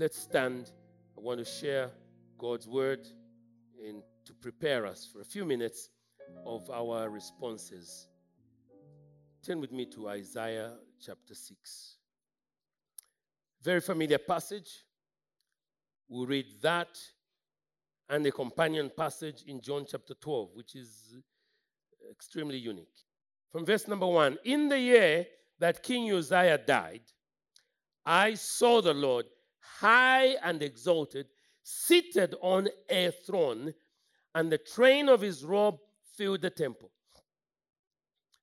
Let's stand. I want to share God's word and to prepare us for a few minutes of our responses. Turn with me to Isaiah chapter 6. Very familiar passage. We'll read that and a companion passage in John chapter 12, which is extremely unique. From verse number 1 In the year that King Uzziah died, I saw the Lord high and exalted, seated on a throne, and the train of his robe filled the temple.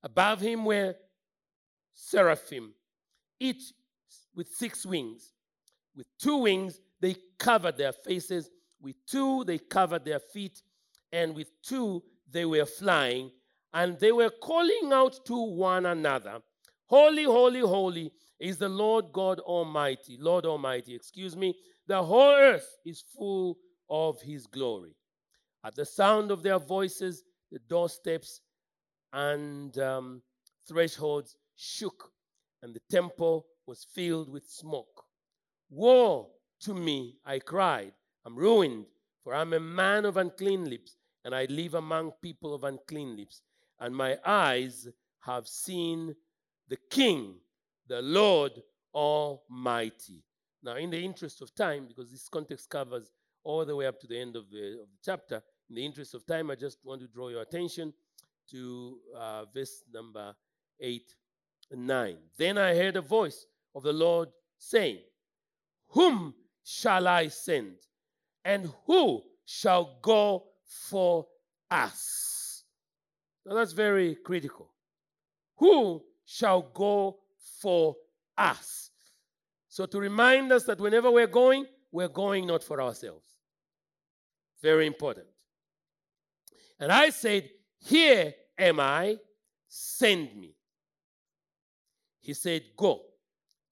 Above him were seraphim, each with six wings. With two wings, they covered their faces. With two, they covered their feet. And with two, they were flying. And they were calling out to one another Holy, holy, holy is the Lord God Almighty. Lord Almighty, excuse me. The whole earth is full of his glory. At the sound of their voices, the doorsteps and um, thresholds shook, and the temple was filled with smoke. Woe to me, I cried. I'm ruined, for I'm a man of unclean lips, and I live among people of unclean lips. And my eyes have seen the King, the Lord Almighty. Now, in the interest of time, because this context covers all the way up to the end of the, of the chapter, in the interest of time, I just want to draw your attention to uh, verse number 8 and 9. Then I heard a voice of the Lord saying, Whom shall I send? And who shall go for us? Now that's very critical. Who shall go for us? So, to remind us that whenever we're going, we're going not for ourselves. Very important. And I said, Here am I, send me. He said, Go,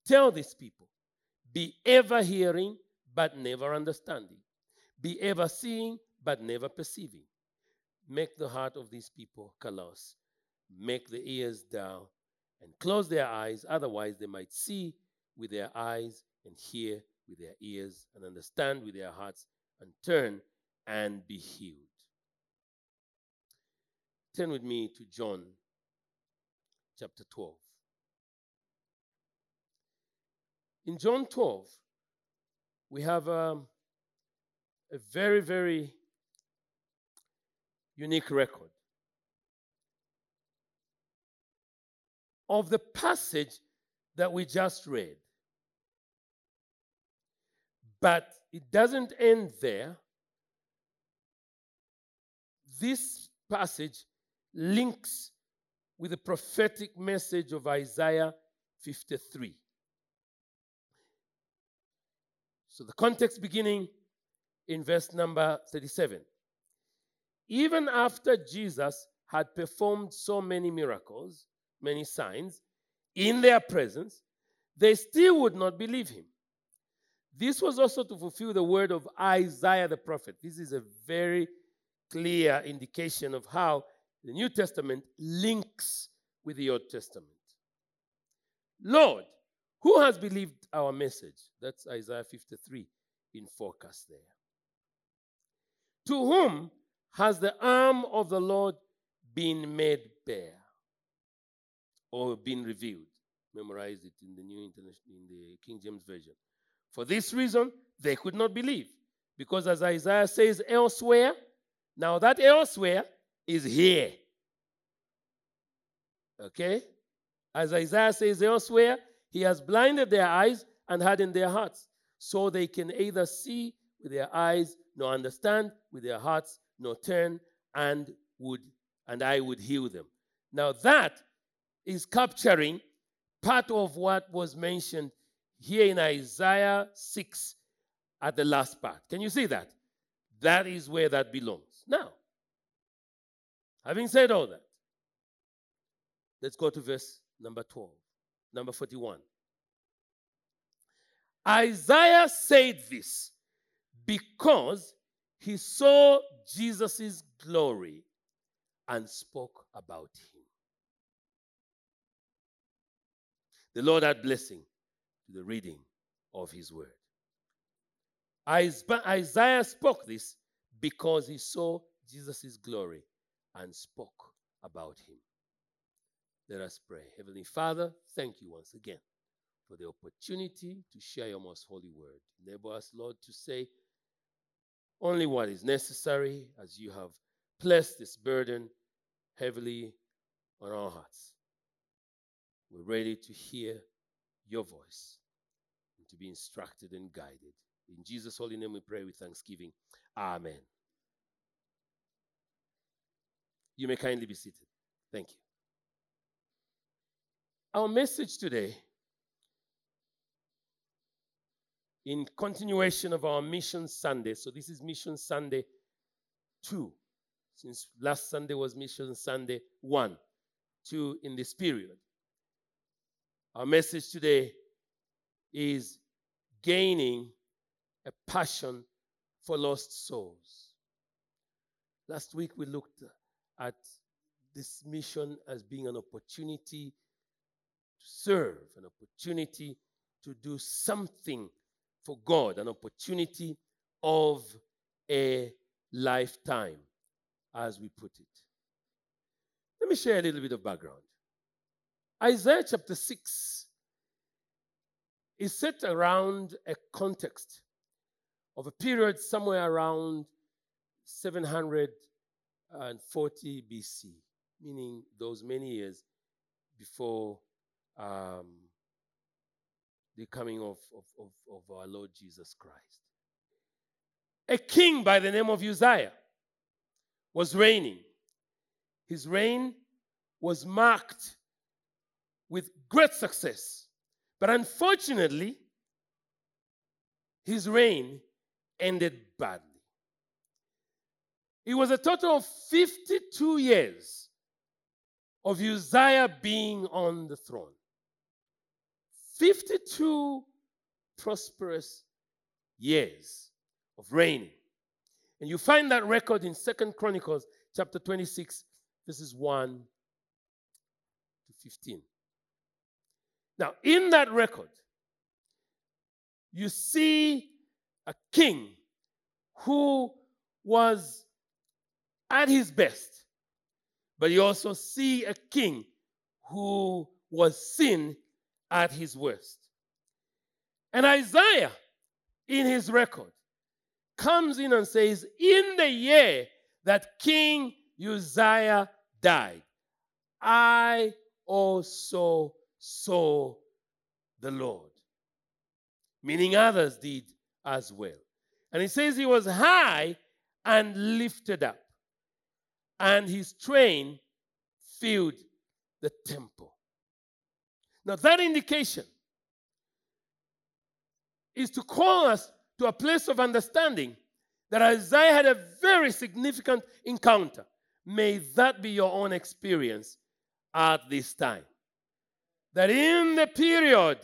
tell these people, be ever hearing, but never understanding, be ever seeing, but never perceiving. Make the heart of these people callous, make the ears dull, and close their eyes, otherwise, they might see with their eyes and hear with their ears and understand with their hearts and turn and be healed. Turn with me to John chapter 12. In John 12, we have um, a very, very unique record of the passage that we just read. But it doesn't end there. This passage links with the prophetic message of Isaiah 53. So the context beginning in verse number 37. Even after Jesus had performed so many miracles, many signs in their presence, they still would not believe him. This was also to fulfill the word of Isaiah the prophet. This is a very clear indication of how the New Testament links with the Old Testament. Lord, who has believed our message? That's Isaiah 53 in forecast there. To whom has the arm of the Lord been made bare or been revealed? Memorize it in the New International, in the King James Version. For this reason, they could not believe. Because as Isaiah says elsewhere, now that elsewhere is here. Okay? As Isaiah says elsewhere, he has blinded their eyes and hardened their hearts, so they can either see with their eyes, nor understand with their hearts, nor turn and would and I would heal them. Now that is capturing part of what was mentioned here in Isaiah 6 at the last part. Can you see that? That is where that belongs. Now, having said all that, let's go to verse number 12, number 41. Isaiah said this because he saw Jesus' glory and spoke about him. The Lord add blessing to the reading of his word. Isaiah spoke this because he saw Jesus' glory and spoke about him. Let us pray. Heavenly Father, thank you once again for the opportunity to share your most holy word. Enable us, Lord, to say only what is necessary as you have placed this burden heavily on our hearts. We're ready to hear your voice and to be instructed and guided. In Jesus' holy name we pray with thanksgiving. Amen. You may kindly be seated. Thank you. Our message today, in continuation of our Mission Sunday, so this is Mission Sunday 2, since last Sunday was Mission Sunday 1, 2 in this period. Our message today is gaining a passion for lost souls. Last week we looked at this mission as being an opportunity to serve, an opportunity to do something for God, an opportunity of a lifetime, as we put it. Let me share a little bit of background. Isaiah chapter 6 is set around a context of a period somewhere around 740 BC, meaning those many years before um, the coming of, of, of, of our Lord Jesus Christ. A king by the name of Uzziah was reigning. His reign was marked with great success. But unfortunately, his reign ended badly. It was a total of 52 years of Uzziah being on the throne. 52 prosperous years of reigning. And you find that record in Second Chronicles chapter 26, verses 1 to 15. Now, in that record, you see a king who was at his best, but you also see a king who was sin at his worst. And Isaiah, in his record, comes in and says, In the year that King Uzziah died, I also saw the Lord. Meaning others did as well. And he says he was high and lifted up, and his train filled the temple. Now, that indication is to call us to a place of understanding that Isaiah had a very significant encounter. May that be your own experience at this time that in the period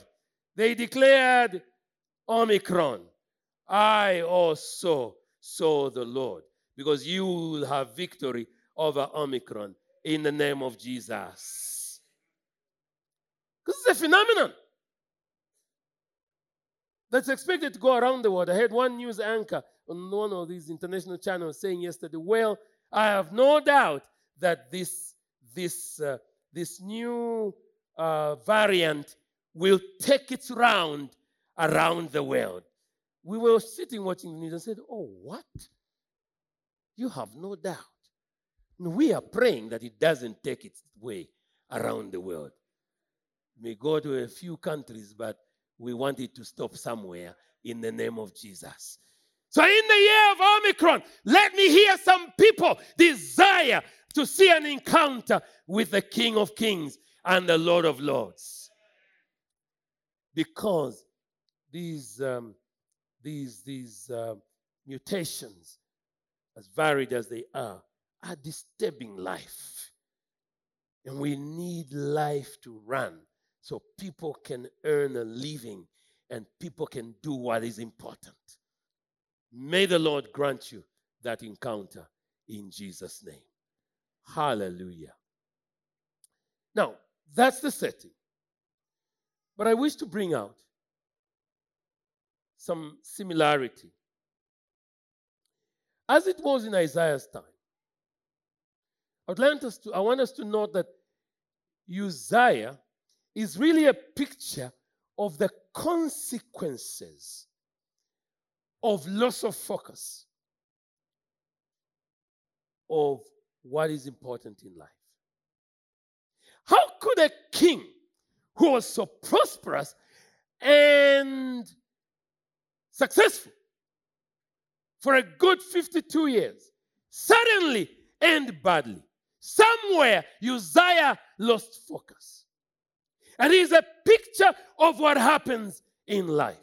they declared Omicron, I also saw the Lord because you will have victory over Omicron in the name of Jesus. This is a phenomenon that's expected to go around the world. I heard one news anchor on one of these international channels saying yesterday, well, I have no doubt that this, this, uh, this new uh, variant will take its round around the world. We were sitting watching the news and said, Oh, what? You have no doubt. we are praying that it doesn't take its way around the world. may go to a few countries, but we want it to stop somewhere in the name of Jesus. So, in the year of Omicron, let me hear some people desire to see an encounter with the King of Kings and the Lord of Lords. Because these, um, these, these uh, mutations, as varied as they are, are disturbing life. And we need life to run so people can earn a living and people can do what is important. May the Lord grant you that encounter in Jesus' name. Hallelujah. Now, that's the setting. But I wish to bring out some similarity as it was in Isaiah's time. I, want us to, I want us to note that Uzziah is really a picture of the consequences of loss of focus of what is important in life. How could a king who was so prosperous and successful for a good 52 years suddenly end badly? Somewhere Uzziah lost focus. And it's a picture of what happens in life.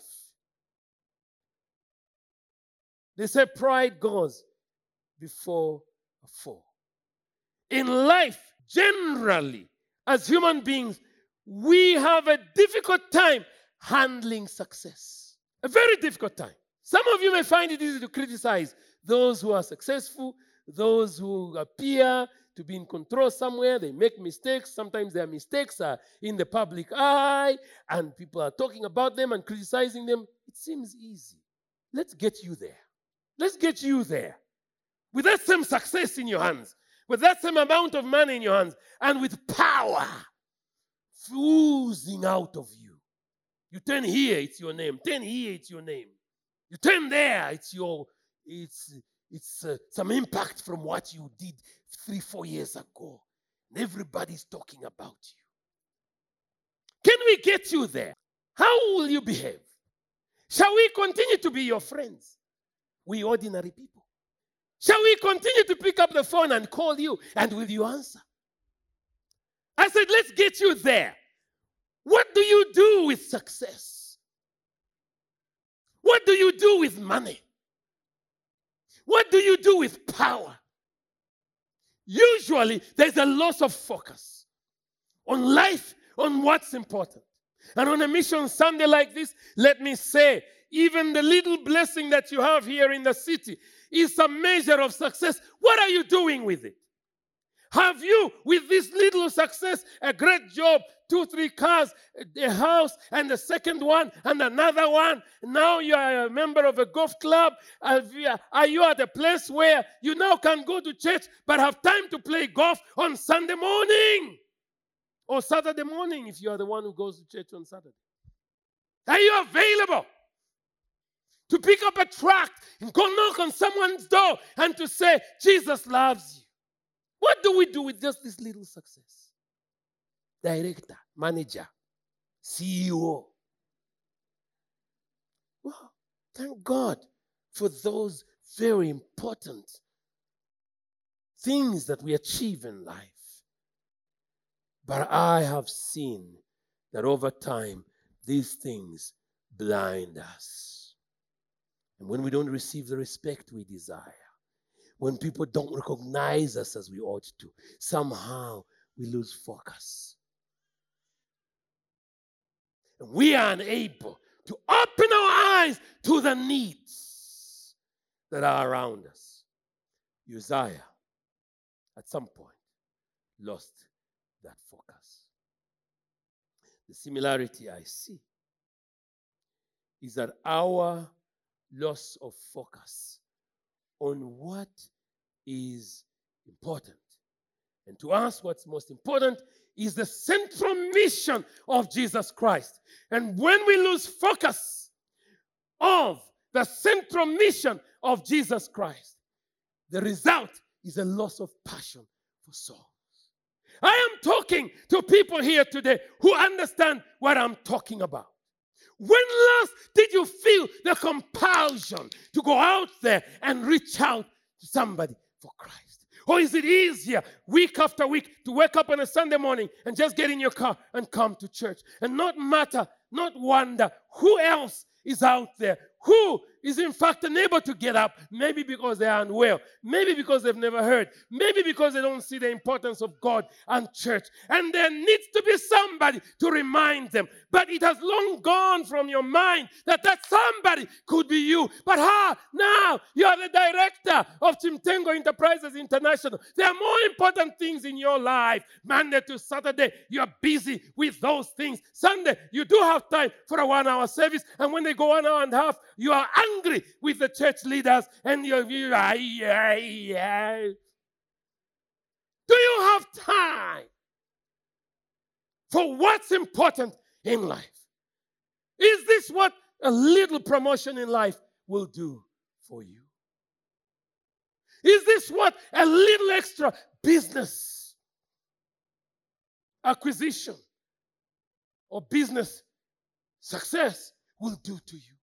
They say pride goes before a fall. In life, generally, as human beings, we have a difficult time handling success. A very difficult time. Some of you may find it easy to criticize those who are successful, those who appear to be in control somewhere. They make mistakes. Sometimes their mistakes are in the public eye, and people are talking about them and criticizing them. It seems easy. Let's get you there. Let's get you there. With that same success in your hands, with that same amount of money in your hands, and with power oozing out of you. You turn here, it's your name. Turn here, it's your name. You turn there, it's your, it's, it's uh, some impact from what you did three, four years ago. And everybody's talking about you. Can we get you there? How will you behave? Shall we continue to be your friends? We ordinary people. Shall we continue to pick up the phone and call you? And will you answer? I said, let's get you there. What do you do with success? What do you do with money? What do you do with power? Usually, there's a loss of focus on life, on what's important. And on a mission Sunday like this, let me say, even the little blessing that you have here in the city is a measure of success. What are you doing with it? Have you, with this little success, a great job, two, three cars, a house, and the second one, and another one? Now you are a member of a golf club. Are you at a place where you now can go to church but have time to play golf on Sunday morning or Saturday morning if you are the one who goes to church on Saturday? Are you available? To pick up a tract and go knock on someone's door and to say, Jesus loves you. What do we do with just this little success? Director, manager, CEO. Well, thank God for those very important things that we achieve in life. But I have seen that over time, these things blind us. And when we don't receive the respect we desire, when people don't recognize us as we ought to, somehow we lose focus. And we are unable to open our eyes to the needs that are around us. Uzziah, at some point, lost that focus. The similarity I see is that our loss of focus on what is important. And to us, what's most important is the central mission of Jesus Christ. And when we lose focus of the central mission of Jesus Christ, the result is a loss of passion for souls. I am talking to people here today who understand what I'm talking about. When last did you feel the compulsion to go out there and reach out to somebody for Christ? Or is it easier week after week to wake up on a Sunday morning and just get in your car and come to church and not matter, not wonder who else is out there who is in fact unable to get up, maybe because they are unwell, maybe because they've never heard, maybe because they don't see the importance of God and church. And there needs to be somebody to remind them. But it has long gone from your mind that that somebody could be you. But how? Now you are the director of Chimtengo Enterprises International. There are more important things in your life. Monday to Saturday, you are busy with those things. Sunday, you do have time for a one hour service. And when they go one hour and a half, you are angry with the church leaders and yeah, yeah. Do you have time for what's important in life? Is this what a little promotion in life will do for you? Is this what a little extra business acquisition or business success will do to you?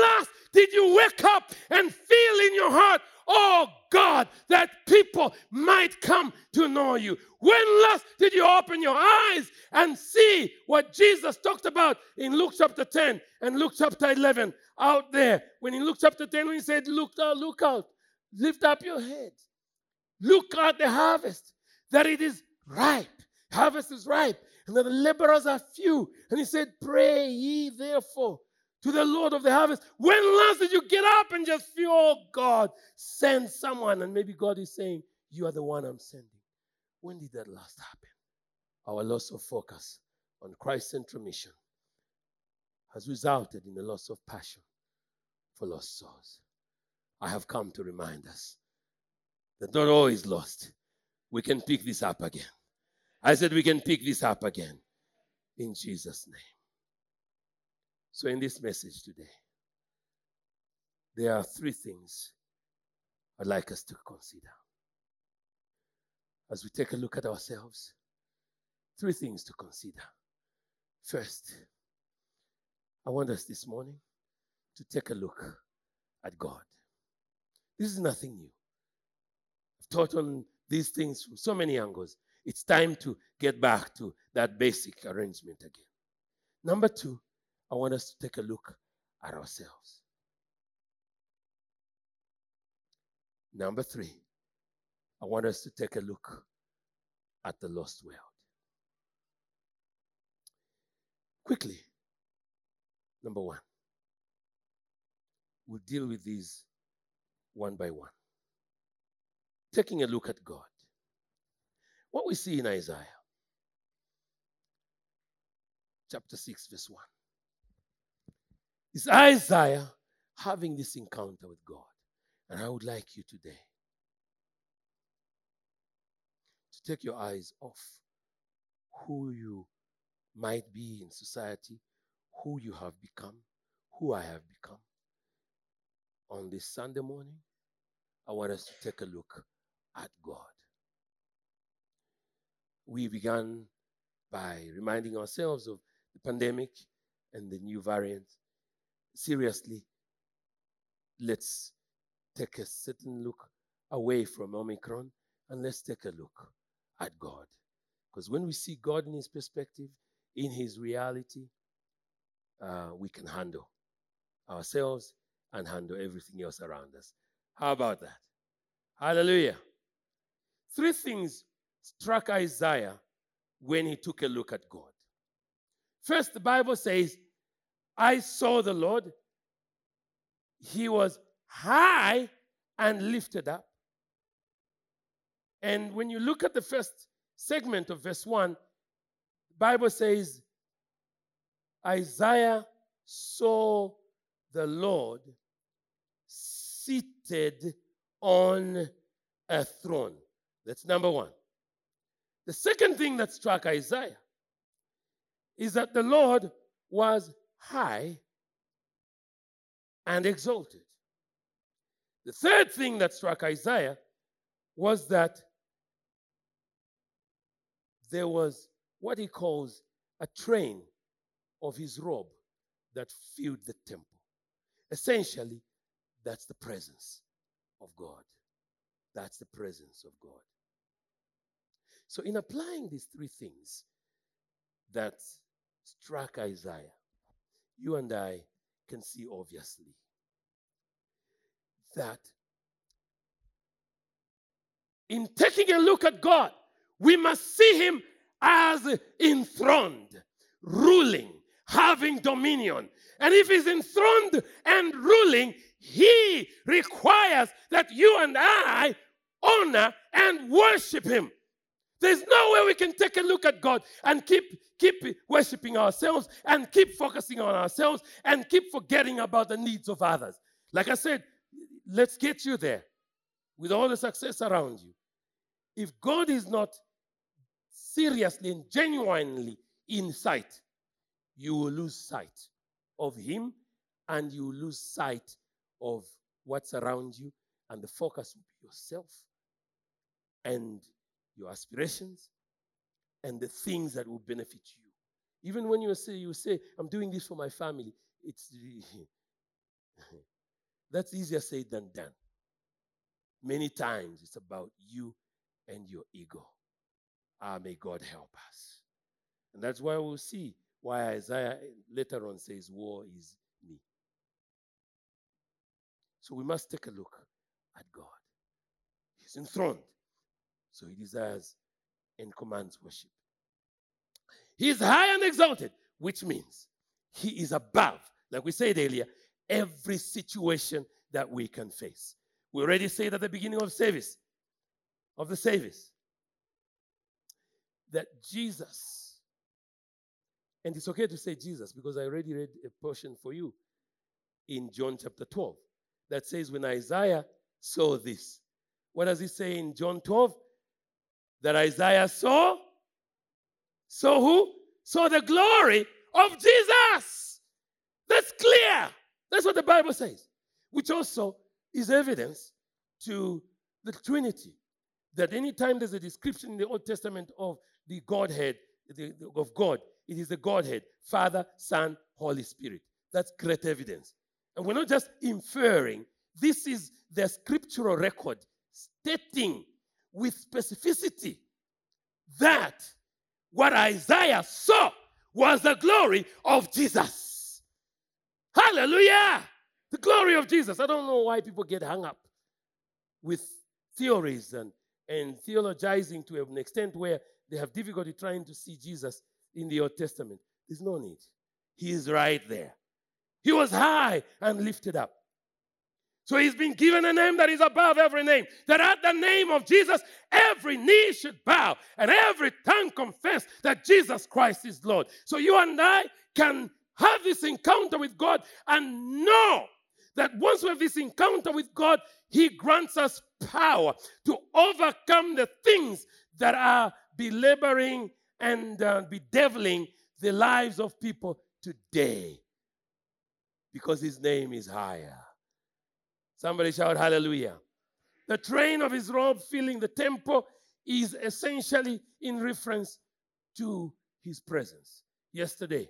Last did you wake up and feel in your heart, oh God, that people might come to know you? When last did you open your eyes and see what Jesus talked about in Luke chapter 10 and Luke chapter 11 out there? When in Luke chapter 10, when he said, Look out, look out, lift up your head, look at the harvest, that it is ripe. Harvest is ripe, and that the laborers are few. And he said, Pray ye therefore to the Lord of the harvest. When last did you get up and just feel, oh God, send someone? And maybe God is saying, You are the one I'm sending. When did that last happen? Our loss of focus on Christ central mission has resulted in a loss of passion for lost souls. I have come to remind us that not all is lost. We can pick this up again. I said we can pick this up again in Jesus' name. So, in this message today, there are three things I'd like us to consider. As we take a look at ourselves, three things to consider. First, I want us this morning to take a look at God. This is nothing new. I've taught on these things from so many angles. It's time to get back to that basic arrangement again. Number two, I want us to take a look at ourselves. Number three, I want us to take a look at the lost world. Quickly, number one, we'll deal with these one by one. Taking a look at God. What we see in Isaiah chapter 6, verse 1 is Isaiah having this encounter with God. And I would like you today to take your eyes off who you might be in society, who you have become, who I have become. On this Sunday morning, I want us to take a look at God. We began by reminding ourselves of the pandemic and the new variants seriously, let's take a certain look away from Omicron and let's take a look at God. Because when we see God in His perspective, in His reality, uh, we can handle ourselves and handle everything else around us. How about that? Hallelujah. Three things struck Isaiah when he took a look at God. First, the Bible says I saw the Lord. He was high and lifted up. And when you look at the first segment of verse 1, the Bible says, Isaiah saw the Lord seated on a throne. That's number one. The second thing that struck Isaiah is that the Lord was high and exalted. The third thing that struck Isaiah was that there was what he calls a train of his robe that filled the temple. Essentially, that's the presence of God. That's the presence of God. So, in applying these three things that struck Isaiah, you and I can see obviously that in taking a look at God, we must see Him as enthroned, ruling, having dominion. And if He's enthroned and ruling, He requires that you and I honor and worship Him. There's no way we can take a look at God and keep keep worshiping ourselves and keep focusing on ourselves and keep forgetting about the needs of others. Like I said, let's get you there with all the success around you. If God is not seriously and genuinely in sight, you will lose sight of Him and you will lose sight of what's around you, and the focus will be yourself and your aspirations and the things that will benefit you. Even when you say, you say, I'm doing this for my family, it's that's easier said than done. Many times it's about you and your ego. Ah, may God help us. And that's why we'll see why Isaiah later on says, War is me. So we must take a look at God. He's enthroned. So he desires and commands worship. He is high and exalted, which means he is above, like we said earlier, every situation that we can face. We already said at the beginning of service, of the service, that Jesus, and it's okay to say Jesus because I already read a portion for you in John chapter 12 that says, When Isaiah saw this, what does he say in John 12? That Isaiah saw so who? Saw the glory of Jesus. That's clear. That's what the Bible says, which also is evidence to the Trinity. That anytime there's a description in the Old Testament of the Godhead, the, of God, it is the Godhead, Father, Son, Holy Spirit. That's great evidence. And we're not just inferring, this is the scriptural record stating with specificity that what Isaiah saw was the glory of Jesus. Hallelujah! The glory of Jesus. I don't know why people get hung up with theories and, and theologizing to an extent where they have difficulty trying to see Jesus in the Old Testament. There's no need. He is right there. He was high and lifted up. So he's been given a name that is above every name. That at the name of Jesus, every knee should bow and every tongue confess that Jesus Christ is Lord. So you and I can have this encounter with God and know that once we have this encounter with God, He grants us power to overcome the things that are belaboring and uh, bedeviling the lives of people today because His name is higher. Somebody shout hallelujah. The train of his robe filling the temple is essentially in reference to his presence. Yesterday,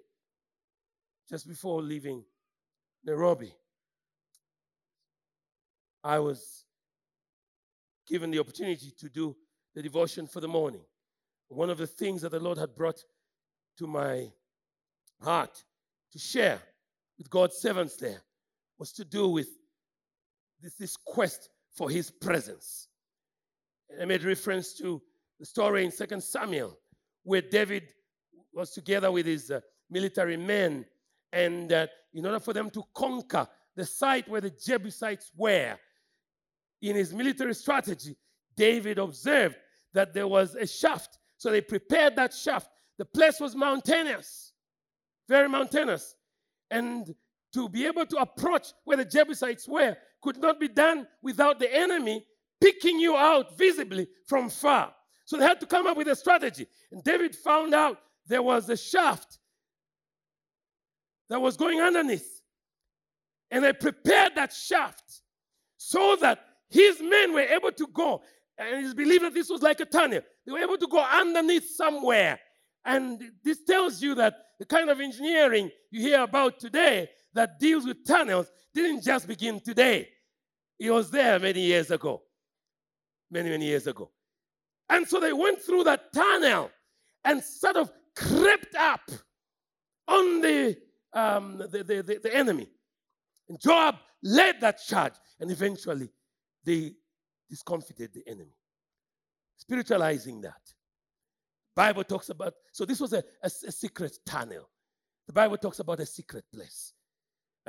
just before leaving Nairobi, I was given the opportunity to do the devotion for the morning. One of the things that the Lord had brought to my heart to share with God's servants there was to do with this, this quest for his presence. I made reference to the story in Second Samuel where David was together with his uh, military men, and uh, in order for them to conquer the site where the Jebusites were, in his military strategy, David observed that there was a shaft. So they prepared that shaft. The place was mountainous, very mountainous. And to be able to approach where the Jebusites were, could not be done without the enemy picking you out visibly from far. So they had to come up with a strategy. And David found out there was a shaft that was going underneath. And they prepared that shaft so that his men were able to go. And it's believed that this was like a tunnel. They were able to go underneath somewhere. And this tells you that the kind of engineering you hear about today that deals with tunnels didn't just begin today. It was there many years ago. Many, many years ago. And so they went through that tunnel and sort of crept up on the, um, the, the, the, the enemy. And Joab led that charge, and eventually they discomfited the enemy. Spiritualizing that. Bible talks about, so this was a, a, a secret tunnel. The Bible talks about a secret place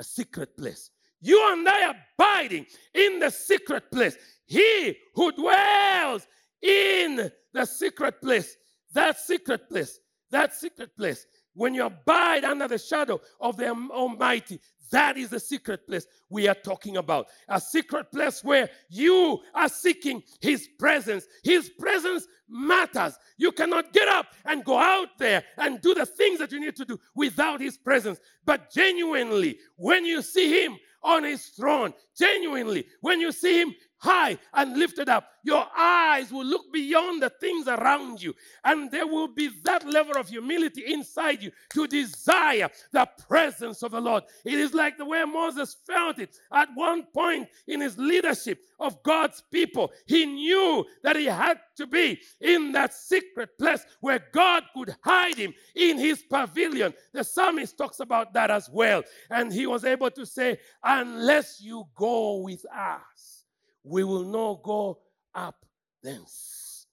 a secret place. You and I abiding in the secret place. He who dwells in the secret place. That secret place, that secret place. When you abide under the shadow of the Almighty, that is the secret place we are talking about. A secret place where you are seeking His presence. His presence matters. You cannot get up and go out there and do the things that you need to do without His presence. But genuinely, when you see Him on His throne, genuinely, when you see Him high and lifted up. Your eyes will look beyond the things around you, and there will be that level of humility inside you to desire the presence of the Lord. It is like the way Moses felt it at one point in his leadership of God's people. He knew that he had to be in that secret place where God could hide him in his pavilion. The psalmist talks about that as well. And he was able to say, Unless you go with us we will not go up thence.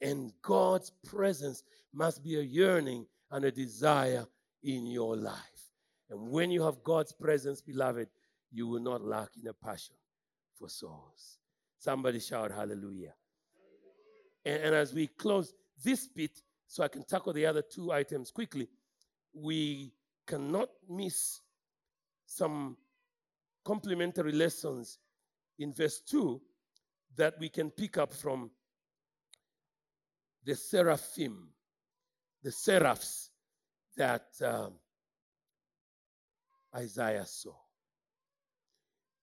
And God's presence must be a yearning and a desire in your life. And when you have God's presence, beloved, you will not lack in a passion for souls. Somebody shout hallelujah. And, and as we close this bit, so I can tackle the other two items quickly, we cannot miss some complementary lessons in verse 2 that we can pick up from the seraphim, the seraphs that um, Isaiah saw.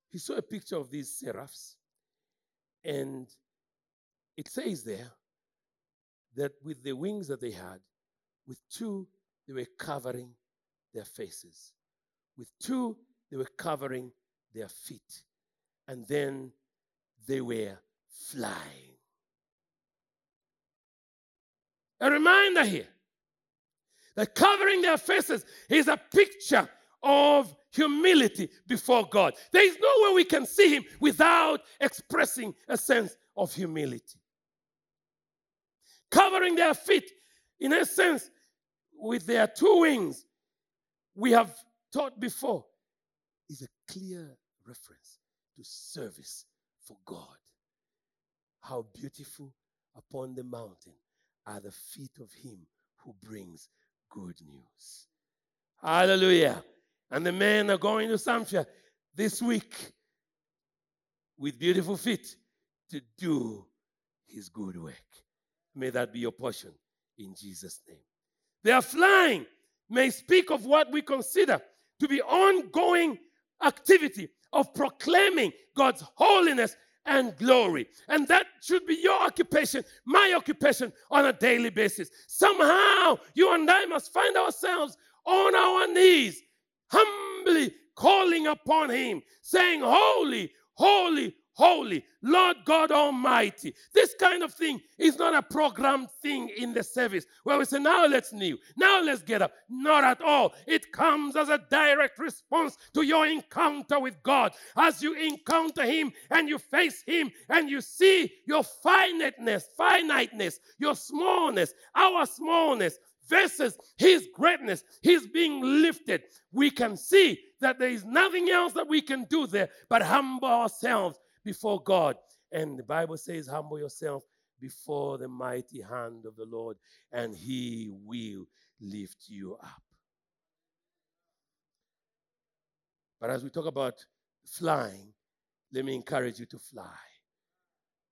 He saw a picture of these seraphs, and it says there that with the wings that they had, with two, they were covering their faces. With two, they were covering their feet and then they were flying. A reminder here that covering their faces is a picture of humility before God. There is no way we can see Him without expressing a sense of humility. Covering their feet, in a sense, with their two wings, we have taught before, is a clear reference to service for God. How beautiful upon the mountain are the feet of him who brings good news. Hallelujah. And the men are going to Samfya this week with beautiful feet to do his good work. May that be your portion in Jesus' name. They are flying may speak of what we consider to be ongoing activity of proclaiming God's holiness and glory. And that should be your occupation, my occupation on a daily basis. Somehow, you and I must find ourselves on our knees, humbly calling upon Him, saying, Holy, holy, holy, Lord God Almighty. This kind of thing is not a programmed thing in the service where we say, now let's kneel, now let's get up. Not at all. It comes as a direct response to your encounter with God. As you encounter Him and you face Him and you see your finiteness, finiteness, your smallness, our smallness, versus his greatness, his being lifted, we can see that there is nothing else that we can do there but humble ourselves before God. And the Bible says, Humble yourself before the mighty hand of the Lord, and he will lift you up. But as we talk about flying, let me encourage you to fly.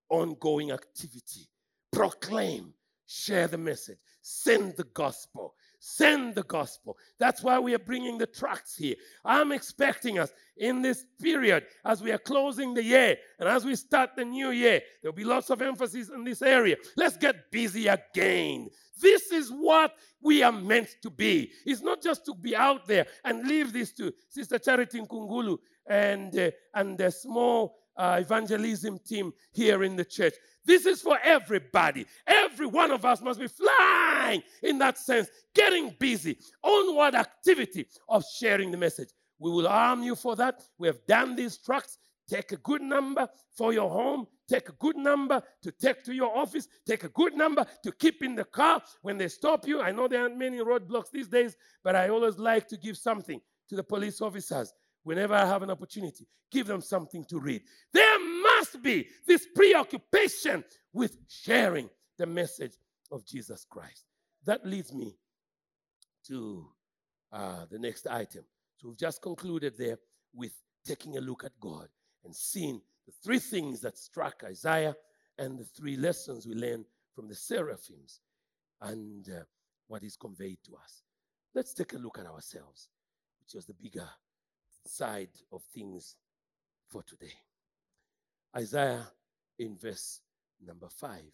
Ongoing activity. Proclaim, share the message, send the gospel, Send the gospel. That's why we are bringing the tracts here. I'm expecting us in this period as we are closing the year and as we start the new year, there'll be lots of emphasis in this area. Let's get busy again. This is what we are meant to be. It's not just to be out there and leave this to Sister Charity Nkungulu and, uh, and the small uh, evangelism team here in the church. This is for everybody. Every one of us must be flying in that sense, getting busy, onward activity of sharing the message. We will arm you for that. We have done these trucks. Take a good number for your home. Take a good number to take to your office. Take a good number to keep in the car when they stop you. I know there aren't many roadblocks these days, but I always like to give something to the police officers whenever I have an opportunity, give them something to read. There must be this preoccupation with sharing the message of Jesus Christ. That leads me to uh, the next item. So we've just concluded there with taking a look at God and seeing the three things that struck Isaiah and the three lessons we learned from the seraphims and uh, what is conveyed to us. Let's take a look at ourselves, which was the bigger side of things for today. Isaiah in verse number five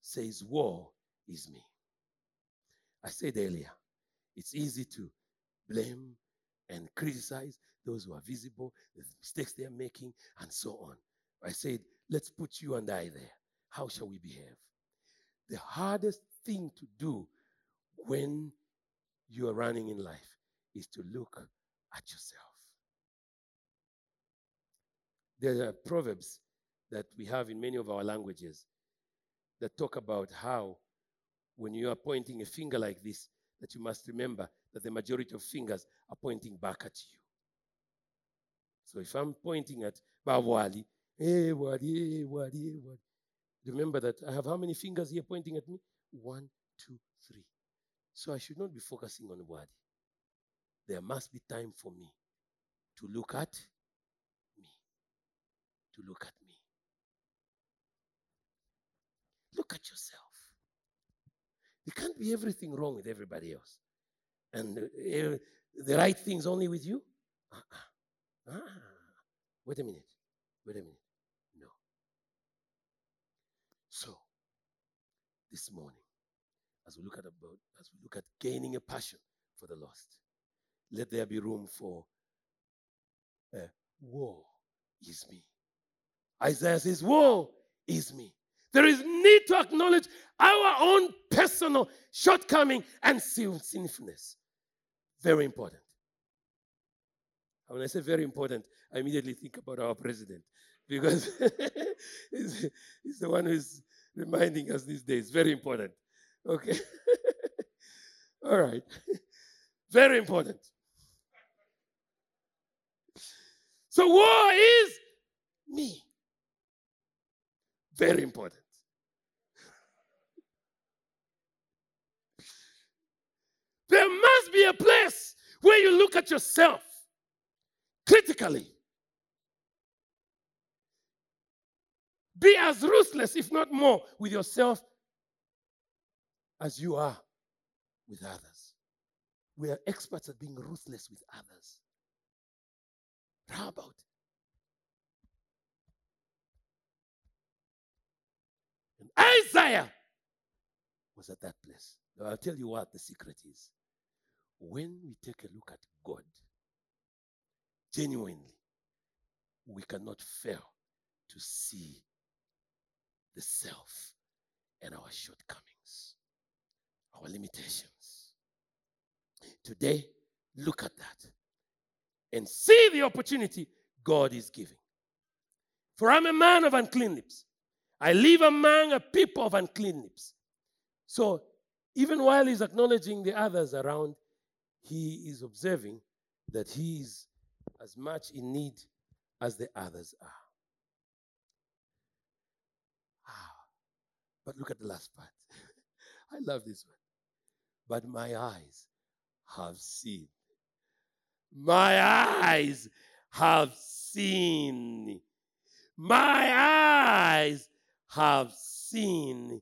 says, War is me. I said earlier, it's easy to blame and criticize those who are visible, the mistakes they are making, and so on. I said, let's put you and I there. How shall we behave? The hardest thing to do when you are running in life is to look at yourself. There are proverbs that we have in many of our languages that talk about how when you are pointing a finger like this, that you must remember that the majority of fingers are pointing back at you. So if I'm pointing at Bawali, eh, hey, Wadi, hey, eh, Wadi, hey, eh, Wadi, remember that I have how many fingers here pointing at me? One, two, three. So I should not be focusing on Wadi. There must be time for me to look at me. To look at me. Look at yourself. There can't be everything wrong with everybody else. And uh, the right things only with you? Uh-uh. Ah, wait a minute. Wait a minute. No. So, this morning, as we look at about, as we look at gaining a passion for the lost, let there be room for uh, war is me. Isaiah says, Woe is me. There is need to acknowledge our own personal shortcoming and sinfulness. Very important. When I say very important, I immediately think about our president because he's, he's the one who's reminding us these days. Very important. Okay. All right. Very important. So, war is me. Very important. There must be a place where you look at yourself critically. Be as ruthless, if not more, with yourself as you are with others. We are experts at being ruthless with others. How about And Isaiah was at that place. Now, I'll tell you what the secret is. When we take a look at God, genuinely, we cannot fail to see the self and our shortcomings, our limitations. Today, look at that and see the opportunity God is giving. For I'm a man of unclean lips. I live among a people of unclean lips. So even while he's acknowledging the others around, he is observing that he is as much in need as the others are. Ah, but look at the last part. I love this one. But my eyes have seen. My eyes have seen. My eyes have seen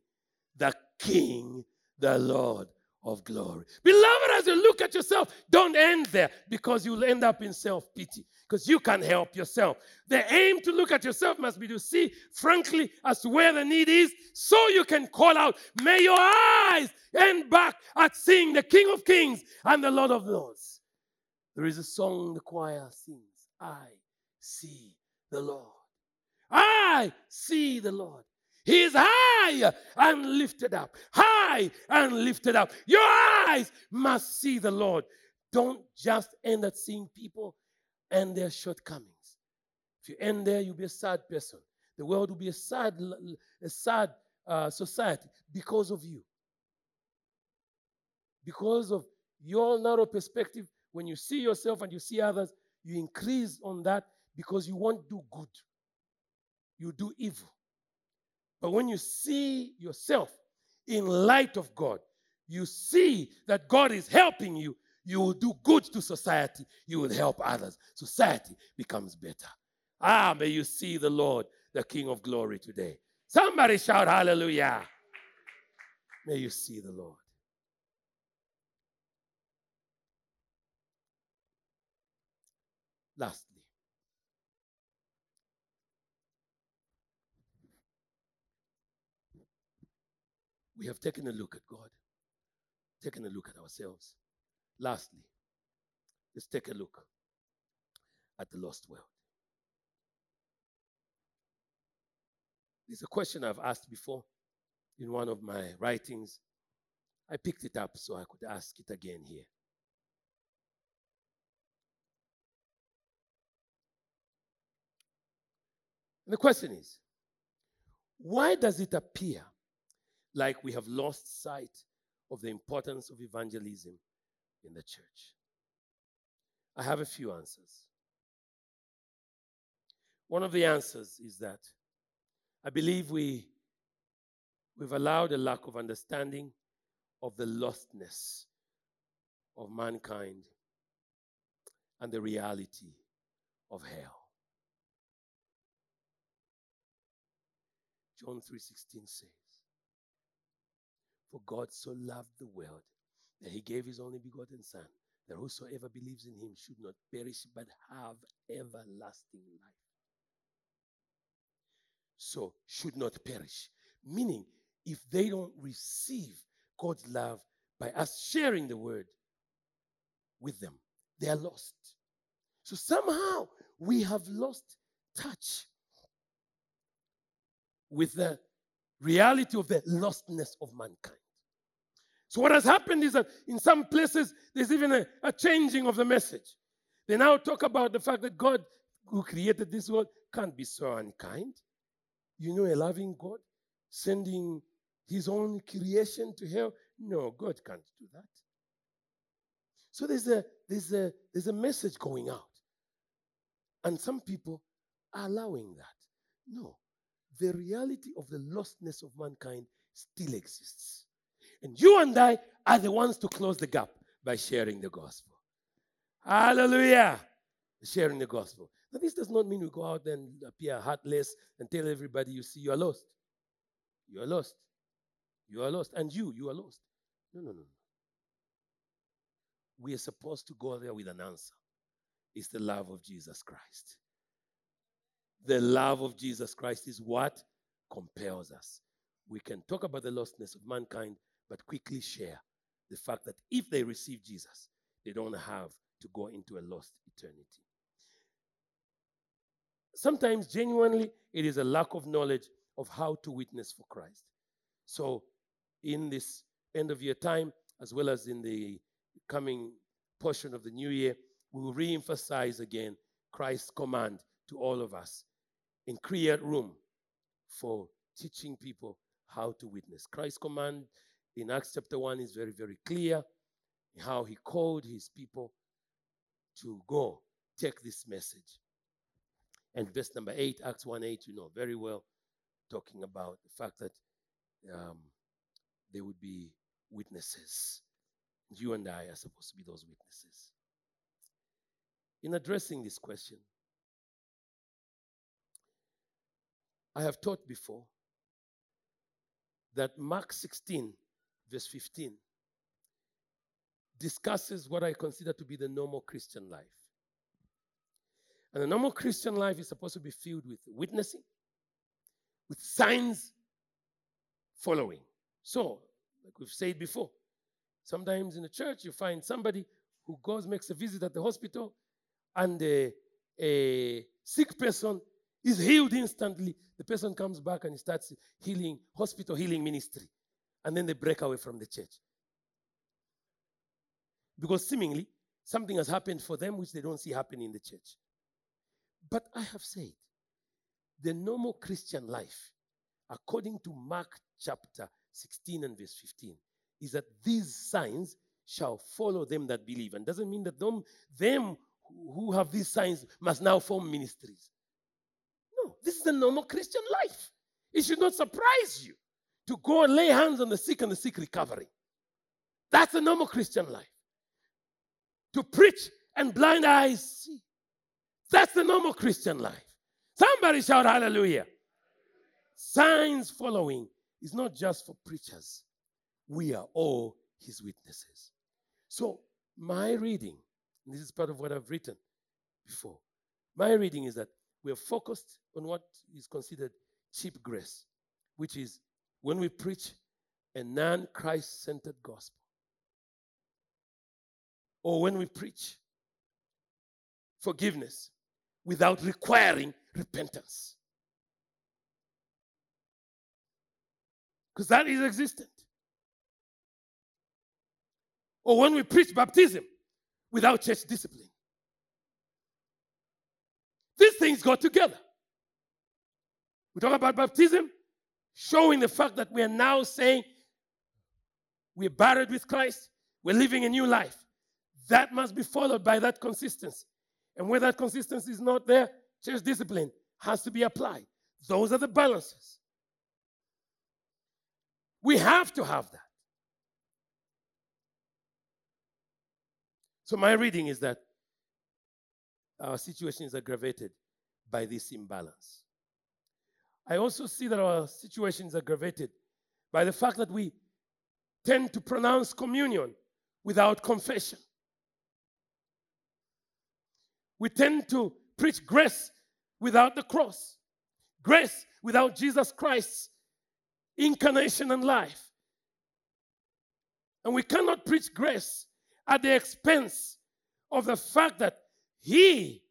the King, the Lord of glory. Beloved, as you look at yourself, don't end there because you'll end up in self pity because you can't help yourself. The aim to look at yourself must be to see, frankly, as to where the need is so you can call out, May your eyes end back at seeing the King of Kings and the Lord of Lords. There is a song the choir sings I see the Lord. I see the Lord. He is high and lifted up. High and lifted up. Your eyes must see the Lord. Don't just end at seeing people and their shortcomings. If you end there, you'll be a sad person. The world will be a sad, a sad uh, society because of you. Because of your narrow perspective, when you see yourself and you see others, you increase on that because you won't do good. You do evil. But when you see yourself in light of God, you see that God is helping you, you will do good to society, you will help others. Society becomes better. Ah, may you see the Lord, the King of glory today. Somebody shout hallelujah. May you see the Lord. Lastly, we have taken a look at God, taken a look at ourselves. Lastly, let's take a look at the lost world. It's a question I've asked before in one of my writings. I picked it up so I could ask it again here. And the question is why does it appear like we have lost sight of the importance of evangelism in the church? I have a few answers. One of the answers is that I believe we, we've allowed a lack of understanding of the lostness of mankind and the reality of hell. John 3:16 says, For God so loved the world that he gave his only begotten son, that whosoever believes in him should not perish but have everlasting life. So should not perish. Meaning, if they don't receive God's love by us sharing the word with them, they are lost. So somehow we have lost touch with the reality of the lostness of mankind. So, what has happened is that in some places, there's even a, a, changing of the message. They now talk about the fact that God, who created this world, can't be so unkind. You know, a loving God sending his own creation to hell. No, God can't do that. So there's a there's a there's a message going out. And some people are allowing that. No, the reality of the lostness of mankind still exists. And you and I are the ones to close the gap by sharing the gospel. Hallelujah. Sharing the gospel. Now, this does not mean we go out and appear heartless and tell everybody you see you are lost. You are lost. You are lost. And you, you are lost. No, no, no. We are supposed to go there with an answer. It's the love of Jesus Christ. The love of Jesus Christ is what compels us. We can talk about the lostness of mankind, but quickly share the fact that if they receive Jesus, they don't have to go into a lost eternity. Sometimes, genuinely, it is a lack of knowledge of how to witness for Christ. So, in this end of year time, as well as in the coming portion of the new year, we will re emphasize again Christ's command to all of us and create room for teaching people how to witness. Christ's command in Acts chapter 1 is very, very clear how he called his people to go take this message. And verse number 8, Acts 1 8, you know very well, talking about the fact that um, they would be witnesses. You and I are supposed to be those witnesses. In addressing this question, I have taught before that Mark 16, verse 15, discusses what I consider to be the normal Christian life. And the normal Christian life is supposed to be filled with witnessing, with signs following. So, like we've said before, sometimes in the church you find somebody who goes, makes a visit at the hospital, and a, a sick person is healed instantly. The person comes back and starts healing, hospital healing ministry. And then they break away from the church. Because seemingly something has happened for them which they don't see happening in the church. But I have said, the normal Christian life, according to Mark chapter 16 and verse 15, is that these signs shall follow them that believe. And doesn't mean that them, them who have these signs must now form ministries. This is the normal Christian life. It should not surprise you to go and lay hands on the sick and the sick recovering. That's the normal Christian life. To preach and blind eyes see. That's the normal Christian life. Somebody shout hallelujah. Signs following is not just for preachers, we are all his witnesses. So, my reading, this is part of what I've written before. My reading is that we are focused on what is considered cheap grace, which is when we preach a non Christ centered gospel, or when we preach forgiveness without requiring repentance. Because that is existent. Or when we preach baptism without church discipline. These things go together. We talk about baptism, showing the fact that we are now saying we're buried with Christ, we're living a new life. That must be followed by that consistency. And where that consistency is not there, church discipline has to be applied. Those are the balances. We have to have that. So, my reading is that our situation is aggravated by this imbalance. I also see that our situation is aggravated by the fact that we tend to pronounce communion without confession. We tend to preach grace without the cross, grace without Jesus Christ's incarnation and life. And we cannot preach grace at the expense of the fact that he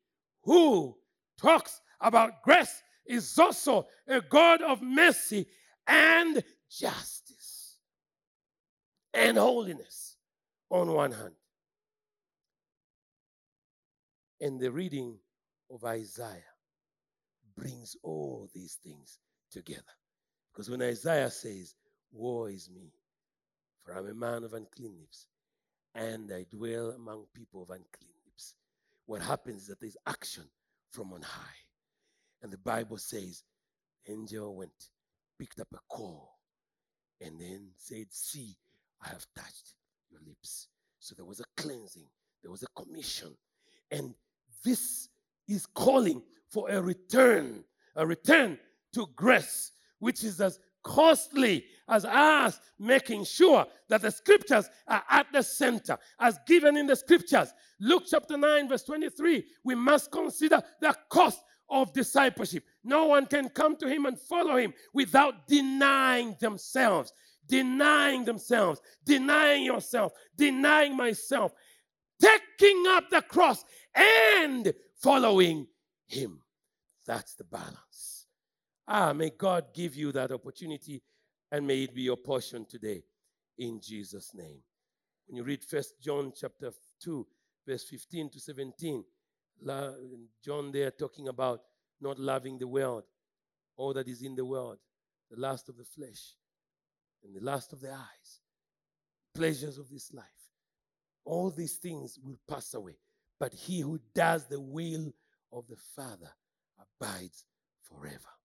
who talks about grace is also a God of mercy and justice and holiness on one hand. And the reading of Isaiah brings all these things together. Because when Isaiah says, Woe is me, for I'm a man of unclean lips, and I dwell among people of unclean. What happens is that there's action from on high. And the Bible says, angel went, picked up a coal, and then said, See, I have touched your lips. So there was a cleansing, there was a commission. And this is calling for a return, a return to grace, which is as costly as us making sure that the scriptures are at the center, as given in the scriptures. Luke chapter 9, verse 23, we must consider the cost of discipleship. No one can come to him and follow him without denying themselves, denying themselves, denying yourself, denying myself, taking up the cross and following him. That's the balance. Ah, may God give you that opportunity and may it be your portion today in Jesus' name. When you read First John chapter 2, verse 15 to 17, John there talking about not loving the world, all that is in the world, the lust of the flesh, and the lust of the eyes, pleasures of this life. All these things will pass away, but he who does the will of the Father abides forever.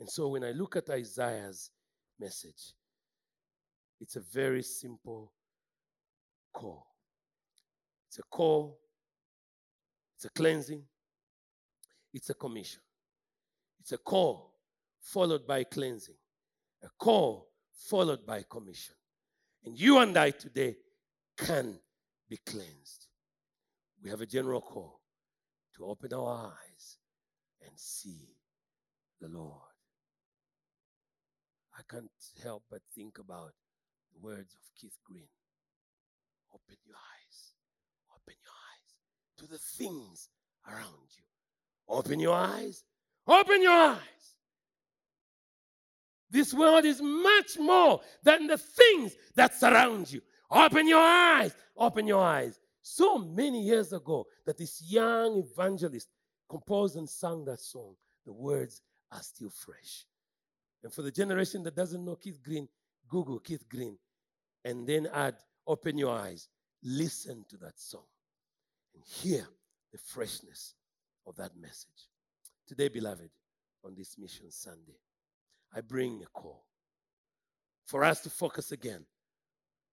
And so when I look at Isaiah's message, it's a very simple call. It's a call it's a cleansing, it's a commission. It's a call followed by cleansing, a call followed by commission. And you and I today can be cleansed. We have a general call to open our eyes and see the Lord. Can't help but think about the words of Keith Green. Open your eyes. Open your eyes to the things around you. Open your eyes. Open your eyes. This world is much more than the things that surround you. Open your eyes. Open your eyes. So many years ago that this young evangelist composed and sang that song. The words are still fresh. And for the generation that doesn't know Keith Green, Google Keith Green and then add, Open your eyes. Listen to that song and hear the freshness of that message. Today, beloved, on this Mission Sunday, I bring a call for us to focus again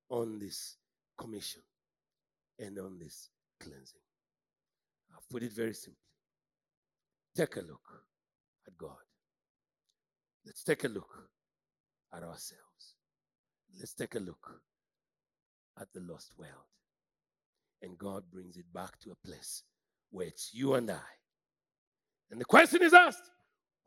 on this commission and on this cleansing. I've put it very simply. Take a look at God. Let's take a look at ourselves. Let's take a look at the lost world. And God brings it back to a place where it's you and I. And the question is asked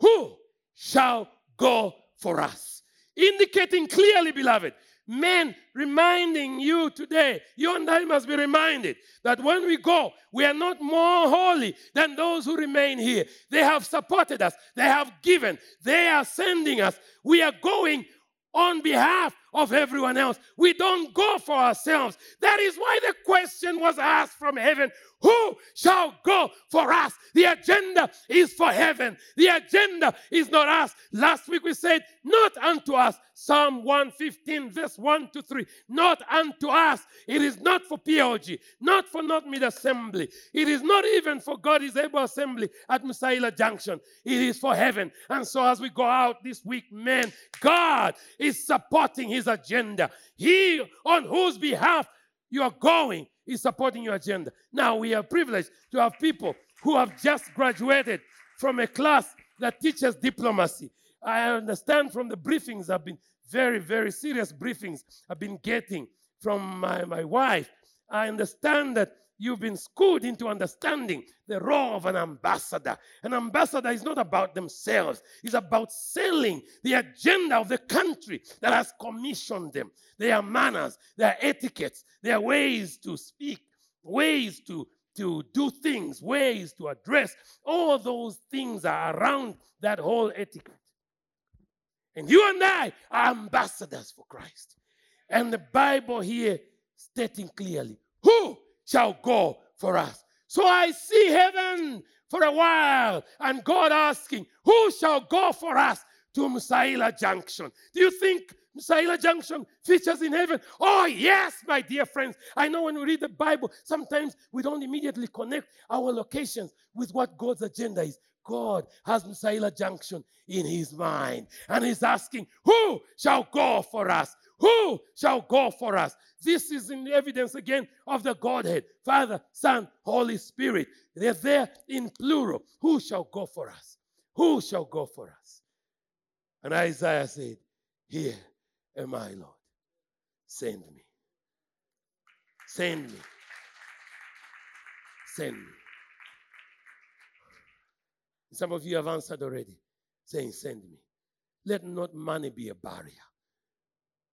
Who shall go for us? Indicating clearly, beloved, men reminding you today, you and I must be reminded that when we go, we are not more holy than those who remain here. They have supported us, they have given, they are sending us. We are going on behalf of everyone else. We don't go for ourselves. That is why the question was asked from heaven Who shall go for us? The agenda is for heaven. The agenda is not us. Last week we said, Not unto us. Psalm 115, verse 1 to 3. Not unto us. It is not for PLG, not for Northmead Assembly. It is not even for God is Able Assembly at Musaila Junction. It is for heaven. And so as we go out this week, man, God is supporting his agenda. He on whose behalf you are going is supporting your agenda. Now we are privileged to have people who have just graduated from a class that teaches diplomacy. I understand from the briefings I've been very, very serious briefings I've been getting from my, my wife. I understand that you've been schooled into understanding the role of an ambassador. An ambassador is not about themselves, it's about selling the agenda of the country that has commissioned them. Their manners, their etiquettes, their ways to speak, ways to, to do things, ways to address. All those things are around that whole etiquette. And you and I are ambassadors for Christ. And the Bible here stating clearly shall go for us. So I see heaven for a while and God asking, Who shall go for us to Musaila Junction? Do you think Musaila Junction features in heaven? Oh, yes, my dear friends. I know when we read the Bible, sometimes we don't immediately connect our locations with what God's agenda is. God has Musaila Junction in his mind and he's asking, Who shall go for us? Who shall go for us? This is in evidence again of the Godhead Father, Son, Holy Spirit. They're there in plural. Who shall go for us? Who shall go for us? And Isaiah said, Here am I, Lord. Send me. Send me. Send me. Some of you have answered already, saying, Send me. Let not money be a barrier.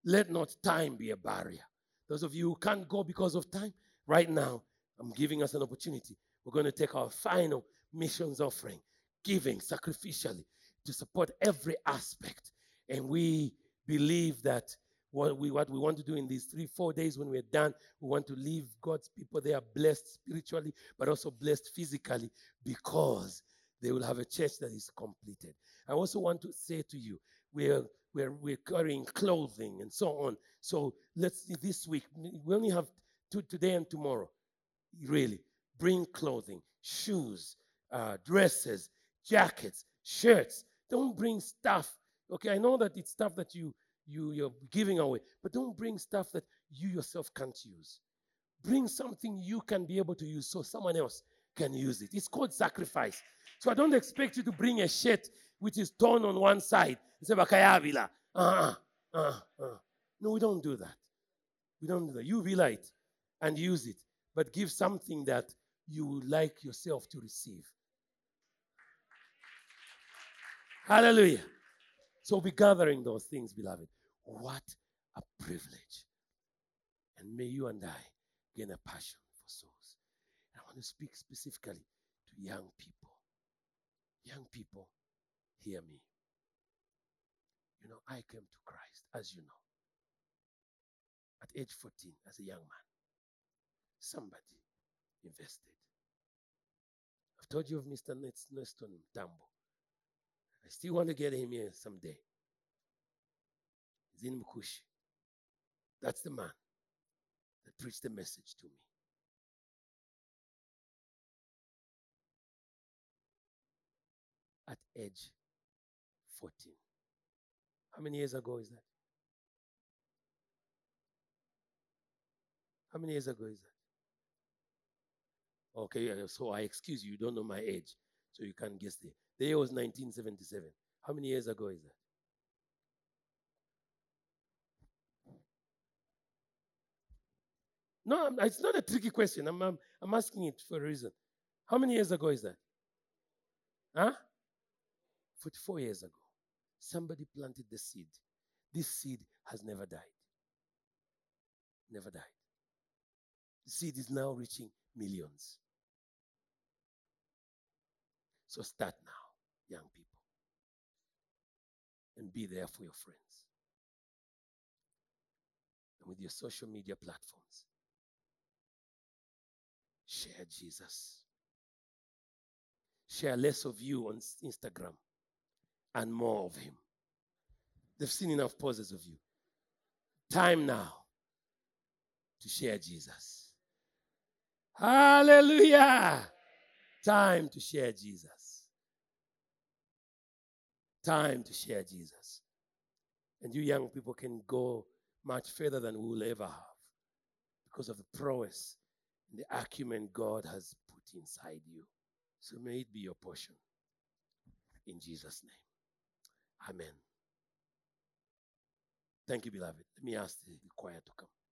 Let not time be a barrier. Those of you who can't go because of time, right now, I'm giving us an opportunity. We're going to take our final missions offering, giving sacrificially to support every aspect. And we believe that what we, what we want to do in these three, four days when we're done, we want to leave God's people there blessed spiritually, but also blessed physically because they will have a church that is completed. I also want to say to you, we're we're, we're carrying clothing and so on. So let's see this week, we only have today and tomorrow. Really, bring clothing, shoes, uh, dresses, jackets, shirts. Don't bring stuff. Okay, I know that it's stuff that you you you're giving away, but don't bring stuff that you yourself can't use. Bring something you can be able to use so someone else can use it. It's called sacrifice. So I don't expect you to bring a shirt which is torn on one side say bakayabila. Uh, uh, uh. No, we don't do that. We don't do that. You be light and use it, but give something that you would like yourself to receive. Hallelujah. So be gathering those things, beloved. What a privilege. And may you and I gain a passion for souls. To speak specifically to young people. Young people, hear me. You know, I came to Christ, as you know, at age 14 as a young man. Somebody invested. I've told you of Mr. Neston Tambo. I still want to get him here someday. He's in Mukushi. That's the man that preached the message to me. Age 14. How many years ago is that? How many years ago is that? Okay, so I excuse you, you don't know my age, so you can't guess the. The year was 1977. How many years ago is that? No, it's not a tricky question. I'm, I'm, I'm asking it for a reason. How many years ago is that? Huh? 44 years ago. Somebody planted the seed. This seed has never died. Never died. The seed is now reaching millions. So start now, young people, and be there for your friends. And with your social media platforms, share Jesus. Share less of you on Instagram and more of Him. They've seen enough poses of you. Time now to share Jesus. Hallelujah. Time to share Jesus. Time to share Jesus. And you young people can go much further than we will ever have because of the prowess and the acumen God has put inside you. So may it be your portion. In Jesus' name. Amen. Thank you, beloved. Let me ask the choir to come.